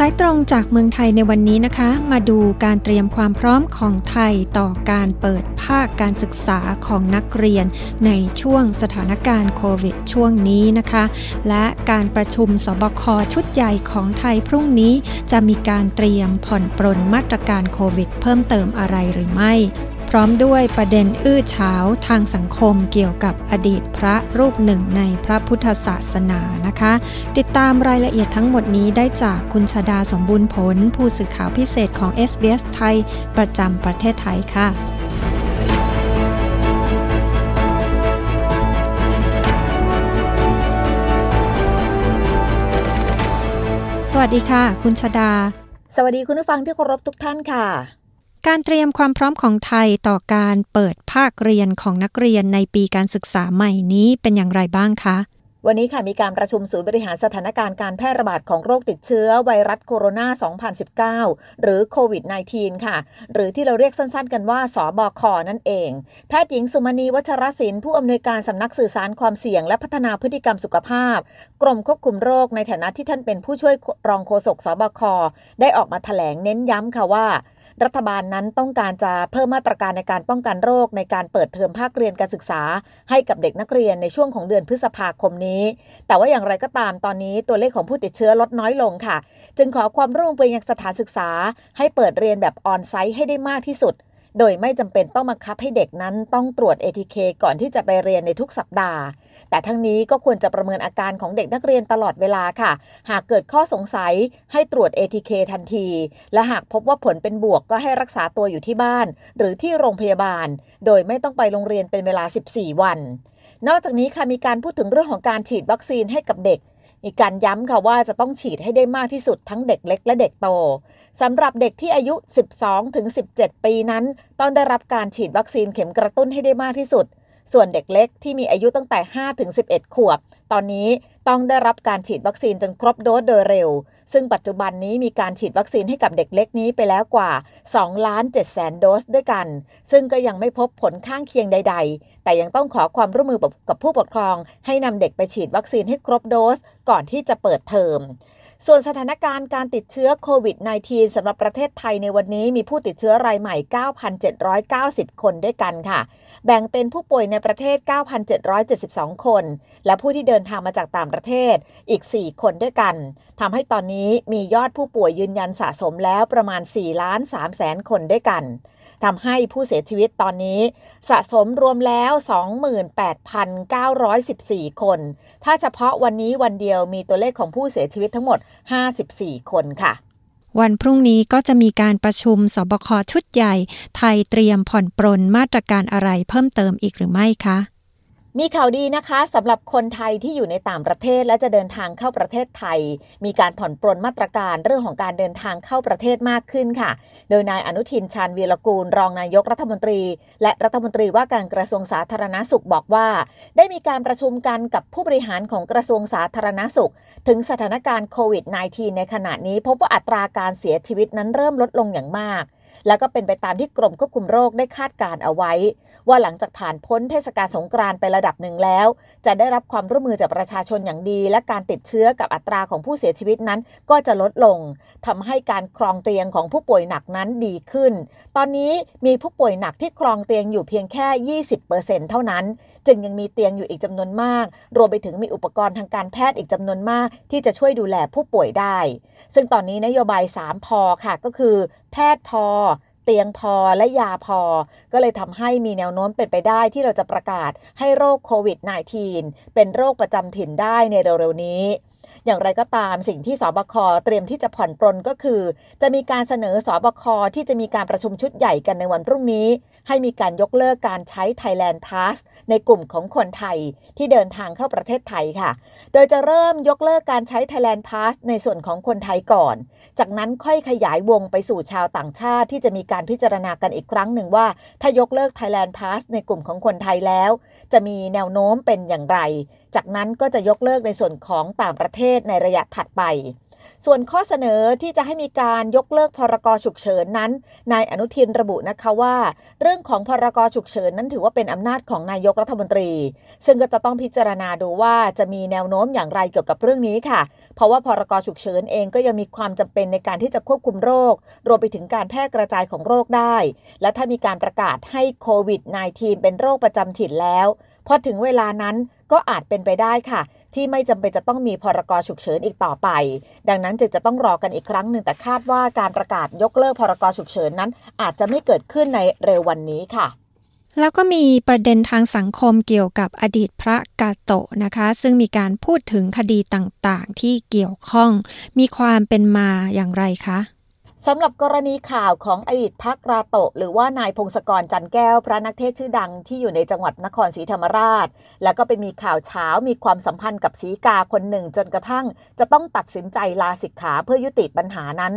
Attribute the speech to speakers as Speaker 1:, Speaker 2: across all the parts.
Speaker 1: สายตรงจากเมืองไทยในวันนี้นะคะ มาดูการเตรียมความพร้อมของไทยต่อการเปิดภาคการศึกษาของนักเรียน ในช่วงสถานการณ์โควิดช่วงนี้นะคะ และการประชุมสบคชุดใหญ่ของไทยพรุ่งนี้ จะมีการเตรียมผ่อนปรนมาตรการโควิด เพิ่มเติมอะไรหรือไม่ พร้อมด้วยประเด็นอื้อเฉาทางสังคมเกี่ยวกับอดีตพระรูปหนึ่งในพระพุทธศาสนานะคะ ติดตามรายละเอียดทั้งหมดนี้ได้จากคุณชาดาสมบูรณ์ผล ผู้สื่อข่าวพิเศษของ SBS ไทย ประจำประเทศไทยค่ะสวัสดีค่ะ คุณชาดา
Speaker 2: สวัสดีคุณผู้ฟังที่เคารพทุกท่านค่ะ
Speaker 1: การเตรียมความพร้อมของไทยต่อการเปิดภาคเรียนของนักเรียนในปีการศึกษาใหม่นี้เป็นอย่างไรบ้างคะ
Speaker 2: วันนี้ค่ะมีการประชุมศูนย์บริหารสถานการณ์การแพร่ระบาดของโรคติดเชื้อไวรัสโคโรนา 2019 หรือโควิด -19 ค่ะ หรือที่เราเรียกสั้นๆกันว่าสอบอคอนั่นเอง แพทย์หญิงสุมณีวัชรศิลป์ผู้อำนวยการสำนักสื่อสารความเสี่ยง และพัฒนาพฤติกรรมสุขภาพ กรมควบคุมโรคในฐานะที่ท่านเป็นผู้ช่วยรองโฆษกสบค ได้ออกมาแถลงเน้นย้ำค่ะว่า รัฐบาลนั้นต้องการจะเพิ่มมาตรการในการป้องกันโรค ในการเปิดเทอมภาคเรียนการศึกษา ให้กับเด็กนักเรียนในช่วงของเดือนพฤษภาคมนี้ แต่ว่าอย่างไรก็ตามตอนนี้ตัวเลขของผู้ติดเชื้อลดน้อยลงค่ะ จึงขอความร่วมมือไปยังสถานศึกษา ให้เปิดเรียนแบบออนไซต์ให้ได้มากที่สุด โดยไม่จำเป็นต้องบังคับให้เด็กนั้นต้องตรวจ ATK ก่อนที่จะไปเรียนในทุกสัปดาห์ แต่ทั้งนี้ก็ควรจะประเมินอาการของเด็กนักเรียนตลอดเวลาค่ะ หากเกิดข้อสงสัยให้ตรวจ ATK ทันที และหากพบว่าผลเป็นบวกก็ให้รักษาตัวอยู่ที่บ้าน หรือที่โรงพยาบาล โดยไม่ต้องไปโรงเรียนเป็นเวลา 14 วัน นอกจากนี้ค่ะมีการพูดถึงเรื่องของการฉีดวัคซีนให้กับเด็ก มีการย้ำค่ะว่าจะต้องฉีดให้ได้มากที่สุดทั้งเด็กเล็กและเด็กโตสำหรับเด็กที่อายุ 12ถึง17 ปีนั้น ต้องได้รับการฉีดวัคซีนเข็มกระตุ้นให้ได้มากที่สุด ส่วนเด็กเล็กที่มีอายุตั้งแต่5ถึง11 ขวบ ตอนนี้ ต้องได้รับการฉีดวัคซีนจนครบโดสโดยเร็ว ซึ่งปัจจุบันนี้มีการฉีดวัคซีนให้กับเด็กเล็กนี้ไปแล้วกว่า2ล้าน7แสนโดสด้วยกัน ซึ่งก็ยังไม่พบผลข้างเคียงใด ๆ แต่ยังต้องขอความร่วมมือกับผู้ปกครอง ให้นำเด็กไปฉีดวัคซีนให้ครบโดสก่อนที่จะเปิดเทอม ส่วนสถานการณ์การติดเชื้อโควิด -19 สำหรับประเทศไทยในวันนี้มีผู้ติดเชื้อรายใหม่ 9,790 คนด้วยกันค่ะ แบ่งเป็นผู้ป่วยในประเทศ 9,772 คน และผู้ที่เดินทางมาจากต่างประเทศอีก 4 คนด้วยกันทำให้ตอนนี้มียอดผู้ป่วยยืนยันสะสมแล้วประมาณ4ล้าน3แสนคนด้วยกัน ทำให้ผู้เสียชีวิตตอนนี้ สะสมรวมแล้ว 28,914 คน ถ้าเฉพาะวันนี้วันเดียวมีตัวเลขของผู้เสียชีวิตทั้งหมด 54 คนค่ะ
Speaker 1: วันพรุ่งนี้ก็จะมีการประชุมสบคชุดใหญ่ ไทยเตรียมผ่อนปรนมาตรการอะไรเพิ่มเติมอีกหรือไม่คะ
Speaker 2: มีข่าวดีนะคะสำหรับคนไทยที่อยู่ในต่างประเทศและจะเดินทางเข้าประเทศไทย มีการผ่อนปรนมาตรการเรื่องของการเดินทางเข้าประเทศมากขึ้นค่ะ โดยนายอนุทินชาญวีรกูล รองนายกรัฐมนตรี และรัฐมนตรีว่าการกระทรวงสาธารณสุขบอกว่า ได้มีการประชุมกันกับผู้บริหารของกระทรวงสาธารณสุข ถึงสถานการณ์โควิด -19 ในขณะนี้พบว่าอัตราการเสียชีวิตนั้นเริ่มลดลงอย่างมาก แล้วก็เป็นไปตามที่กรมควบคุมโรคได้คาดการเอาไว้ ว่าหลังจากผ่านพ้นเทศกาลสงกรานต์ไประดับหนึ่งแล้ว จะได้รับความร่วมมือจากประชาชนอย่างดี และการติดเชื้อกับอัตราของผู้เสียชีวิตนั้น ก็จะลดลงทำให้การครองเตียงของผู้ป่วยหนักนั้นดีขึ้น ตอนนี้มีผู้ป่วยหนักที่ครองเตียงอยู่เพียงแค่ 20%เท่านั้น จึงยังมีเตียงอยู่อีกจำนวนมาก รวมไปถึงมีอุปกรณ์ทางการแพทย์อีกจำนวนมาก ที่จะช่วยดูแลผู้ป่วยได้ ซึ่งตอนนี้นโยบาย 3 พอค่ะก็คือ แพทย์พอเตียงพอและยาพอ ก็เลยทำให้มีแนวโน้มเป็นไปได้ที่เราจะประกาศให้โรคโควิด -19 เป็นโรคประจำถิ่นได้ในเร็วๆนี้ อย่างไรก็ตามสิ่งที่สบคเตรียมที่จะผ่อนปรนก็คือ จะมีการเสนอสบคที่จะมีการประชุมชุดใหญ่กันในวันพรุ่งนี้ ให้มีการยกเลิกการใช้ Thailand Pass ในกลุ่มของคนไทยที่เดินทางเข้าประเทศไทยค่ะ โดยจะเริ่มยกเลิกการใช้ Thailand Pass ในส่วนของคนไทยก่อน จากนั้นค่อยขยายวงไปสู่ชาวต่างชาติที่จะมีการพิจารณากันอีกครั้งหนึ่งว่า ถ้ายกเลิก Thailand Pass ในกลุ่มของคนไทยแล้ว จะมีแนวโน้มเป็นอย่างไรจากนั้นก็จะยกเลิกในส่วนของต่างประเทศในระยะถัดไป ส่วนข้อเสนอที่จะให้มีการยกเลิกพรกฉุกเฉินนั้น นายอนุทินระบุนะคะว่า เรื่องของพรกฉุกเฉินนั้นถือว่าเป็นอำนาจของนายกรัฐมนตรี ซึ่งก็จะต้องพิจารณาดูว่าจะมีแนวโน้มอย่างไรเกี่ยวกับเรื่องนี้ค่ะ เพราะว่าพรกฉุกเฉินเองก็ยังมีความจำเป็นในการที่จะควบคุมโรค รวมไปถึงการแพร่กระจายของโรคได้ และถ้ามีการประกาศให้โควิด -19 เป็นโรคประจำถิ่นแล้ว พอถึงเวลานั้นก็อาจเป็นไปได้ค่ะ ที่ไม่จำเป็นจะต้องมีพรกฉุกเฉินอีกต่อไป ดังนั้นจึงจะต้องรอกันอีกครั้งหนึ่งแต่คาดว่าการประกาศยกเลิกพรกฉุกเฉินนั้น อาจจะไม่เกิดขึ้นในเร็ววันนี้ค่ะ
Speaker 1: แล้วก็มีประเด็นทางสังคมเกี่ยวกับอดีตพระกาโตะนะคะ ซึ่งมีการพูดถึงคดีต่างๆ ที่เกี่ยวข้อง มีความเป็นมาอย่างไรคะ
Speaker 2: สำหรับกรณีข่าวของอดีตพักราโตหรือว่านายพงศกรจันแก้วพระนักเทศชื่อดังที่อยู่ในจังหวัดนครศรีธรรมราช แล้วก็ไปมีข่าวเช้ามีความสัมพันธ์กับสีกาคนหนึ่งจนกระทั่ง จะต้องตัดสินใจลาสิกขาเพื่อยุติปัญหานั้น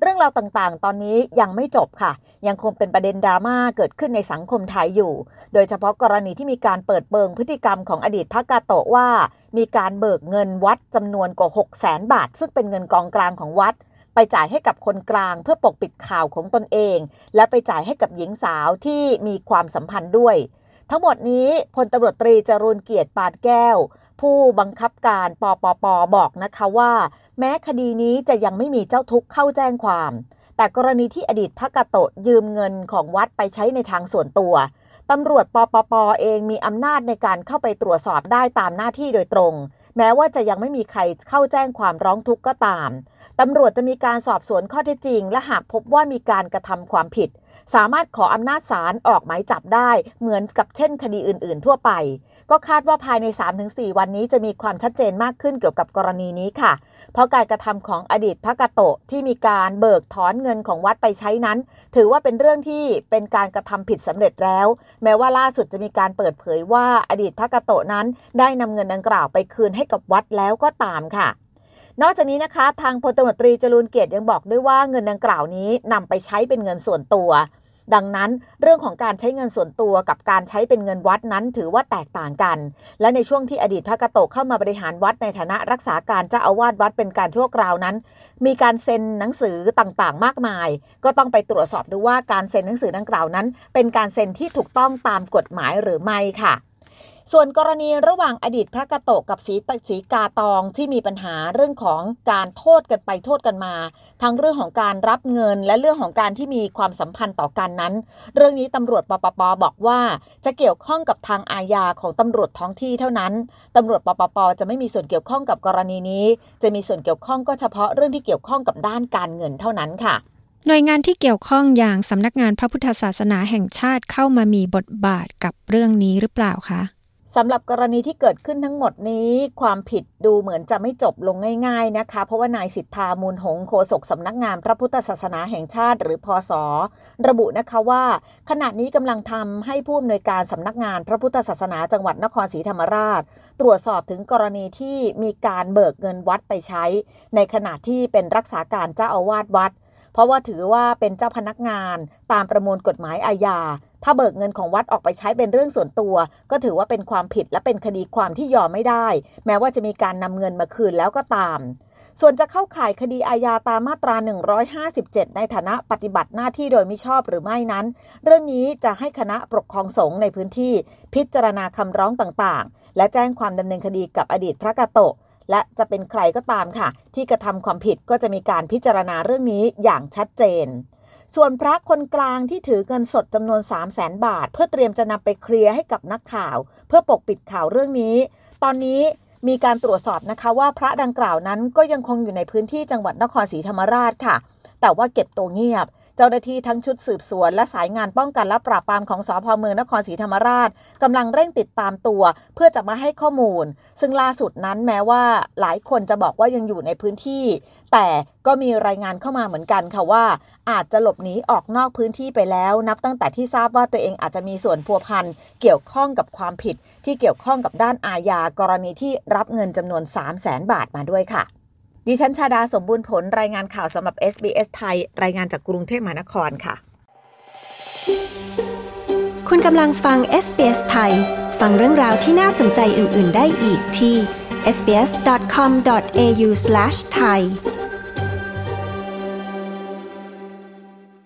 Speaker 2: เรื่องราวต่างๆ ตอนนี้ยังไม่จบค่ะ ยังคงเป็นประเด็นดราม่าเกิดขึ้นในสังคมไทยอยู่ โดยเฉพาะกรณีที่มีการเปิดเบิงพฤติกรรมของอดีตพักกาโตว่า มีการเบิกเงินวัดจำนวนกว่า6 0 0 0 0 0 บาท ซึ่งเป็นเงินกองกลางของวัด ไปจ่ายให้กับคนกลางเพื่อปกปิดข่าวของตนเอง และไปจ่ายให้กับหญิงสาวที่มีความสัมพันธ์ด้วย ทั้งหมดนี้พลตำรวจตรีจรูนเกียรติปานแก้ว ผู้บังคับการปปปบอกนะคะว่า แม้คดีนี้จะยังไม่มีเจ้าทุกข์เข้าแจ้งความ แต่กรณีที่อดีตพระกาโตยืมเงินของวัดไปใช้ในทางส่วนตัวตำรวจปปปเองมีอำนาจในการเข้าไปตรวจสอบได้ตามหน้าที่โดยตรง แม้ว่าจะยังไม่มีใครเข้าแจ้งความร้องทุกข์ก็ตามตำรวจจะมีการสอบสวนข้อเท็จจริง และหากพบว่ามีการกระทำความผิด สามารถขออำนาจศาลออกหมายจับได้ เหมือนกับเช่นคดีอื่น ๆ ทั่วไป ก็คาดว่าภายใน 3-4 วันนี้จะมีความชัดเจนมากขึ้นเกี่ยวกับกรณีนี้ค่ะ เพราะการกระทำของอดีตพระกะโตที่มีการเบิกถอนเงินของวัดไปใช้นั้น ถือว่าเป็นเรื่องที่เป็นการกระทำผิดสำเร็จแล้ว แม้ว่าล่าสุดจะมีการเปิดเผยว่าอดีตพระกะโตนั้น ได้นำเงินดังกล่าวไปคืนให้กับวัดแล้วก็ตามค่ะนอกจากนี้นะคะ ทางพลตำรวจตรีจรูนเกียรติยังบอกด้วยว่าเงินดังกล่าวนี้นำไปใช้เป็นเงินส่วนตัว ดังนั้นเรื่องของการใช้เงินส่วนตัวกับการใช้เป็นเงินวัดนั้นถือว่าแตกต่างกัน และในช่วงที่อดีตพระกะโตเข้ามาบริหารวัดในฐานะรักษาการเจ้าอาวาสวัดเป็นการชั่วคราวนั้น มีการเซ็นหนังสือต่างๆ มากมาย ก็ต้องไปตรวจสอบดูว่าการเซ็นหนังสือดังกล่าวนั้น เป็นการเซ็นที่ถูกต้องตามกฎหมายหรือไม่ค่ะ ส่วนกรณีระหว่างอดีตพระกะโตกับสีสีกาตองที่มีปัญหาเรื่องของการโทษกันไปโทษกันมา ทั้งเรื่องของการรับเงินและเรื่องของการที่มีความสัมพันธ์ต่อกันนั้น เรื่องนี้ตำรวจปปปบอกว่า จะเกี่ยวข้องกับทางอาญาของตำรวจท้องที่เท่านั้นตำรวจปปปจะไม่มีส่วนเกี่ยวข้องกับกรณีนี้ จะมีส่วนเกี่ยวข้องก็เฉพาะเรื่องที่เกี่ยวข้องกับด้านการเงินเท่านั้นค่ะ
Speaker 1: หน่วยงานที่เกี่ยวข้องอย่างสำนักงานพระพุทธศาสนาแห่งชาติเข้ามามีบทบาทกับเรื่องนี้หรือเปล่าคะ
Speaker 2: สำหรับกรณีที่เกิดขึ้นทั้งหมดนี้ ความผิดดูเหมือนจะไม่จบลงง่ายๆนะคะ เพราะว่านายสิทธามูลหงโฆษกสำนักงานพระพุทธศาสนาแห่งชาติ หรือพอสอระบุนะคะว่า ขณะนี้กำลังทำให้ผู้อำนวยการสำนักงานพระพุทธศาสนาจังหวัดนครศรีธรรมราช ตรวจสอบถึงกรณีที่มีการเบิกเงินวัดไปใช้ ในขณะที่เป็นรักษาการเจ้าอาวาสวัด เพราะว่าถือว่าเป็นเจ้าพนักงานตามประมวลกฎหมายอาญา ถ้าเบิกเงินของวัดออกไปใช้เป็นเรื่องส่วนตัว ก็ถือว่าเป็นความผิดและเป็นคดีความที่ยอมไม่ได้ แม้ว่าจะมีการนำเงินมาคืนแล้วก็ตาม ส่วนจะเข้าข่ายคดีอาญาตามมาตรา 157 ในฐานะปฏิบัติหน้าที่โดยมิชอบหรือไม่นั้น เรื่องนี้จะให้คณะปกครองสงฆ์ในพื้นที่ พิจารณาคำร้องต่างๆ และแจ้งความดำเนินคดีกับอดีตพระกาโต และจะเป็นใครก็ตามค่ะ ที่กระทำความผิดก็จะมีการพิจารณาเรื่องนี้อย่างชัดเจน ส่วนพระคนกลางที่ถือเงินสดจำนวน 3 0 0แสนบาท เพื่อเตรียมจะนำไปเคลียร์ให้กับนักข่าว เพื่อปกปิดข่าวเรื่องนี้ ตอนนี้มีการตรวจสอบนะคะว่าพระดังกล่าวนั้นก็ยังคงอยู่ในพื้นที่จังหวัดนครศรีธรรมราชค่ะ แต่ว่าเก็บตัวเงียบ เจ้าหน้าที่ทั้งชุดสืบสวน และสายงานป้องกันและปราบปรามของสพเมืองนครศรีธรรมราชกำลังเร่งติดตามตัว เพื่อจะมาให้ข้อมูล ซึ่งล่าสุดนั้นแม้ว่าหลายคนจะบอกว่ายังอยู่ในพื้นที่ แต่ก็มีรายงานเข้ามาเหมือนกันค่ะว่า อาจจะหลบหนีออกนอกพื้นที่ไปแล้ว นับตั้งแต่ที่ทราบว่าตัวเองอาจจะมีส่วนพัวพันเกี่ยวข้องกับความผิด ที่เกี่ยวข้องกับด้านอาญากรณีที่รับเงินจำนวน 3 0 0แสนบาทมาด้วยค่ะ ดิฉันชาดาสมบูรณ์ผลรายงานข่าวสำหรับ SBS ไทย รายงานจากกรุงเทพมหานครค่ะ
Speaker 1: คุณกำลังฟัง SBS ไทย ฟังเรื่องราวที่น่าสนใจอื่น ๆ ได้อีกที่ sbs.com.au/thai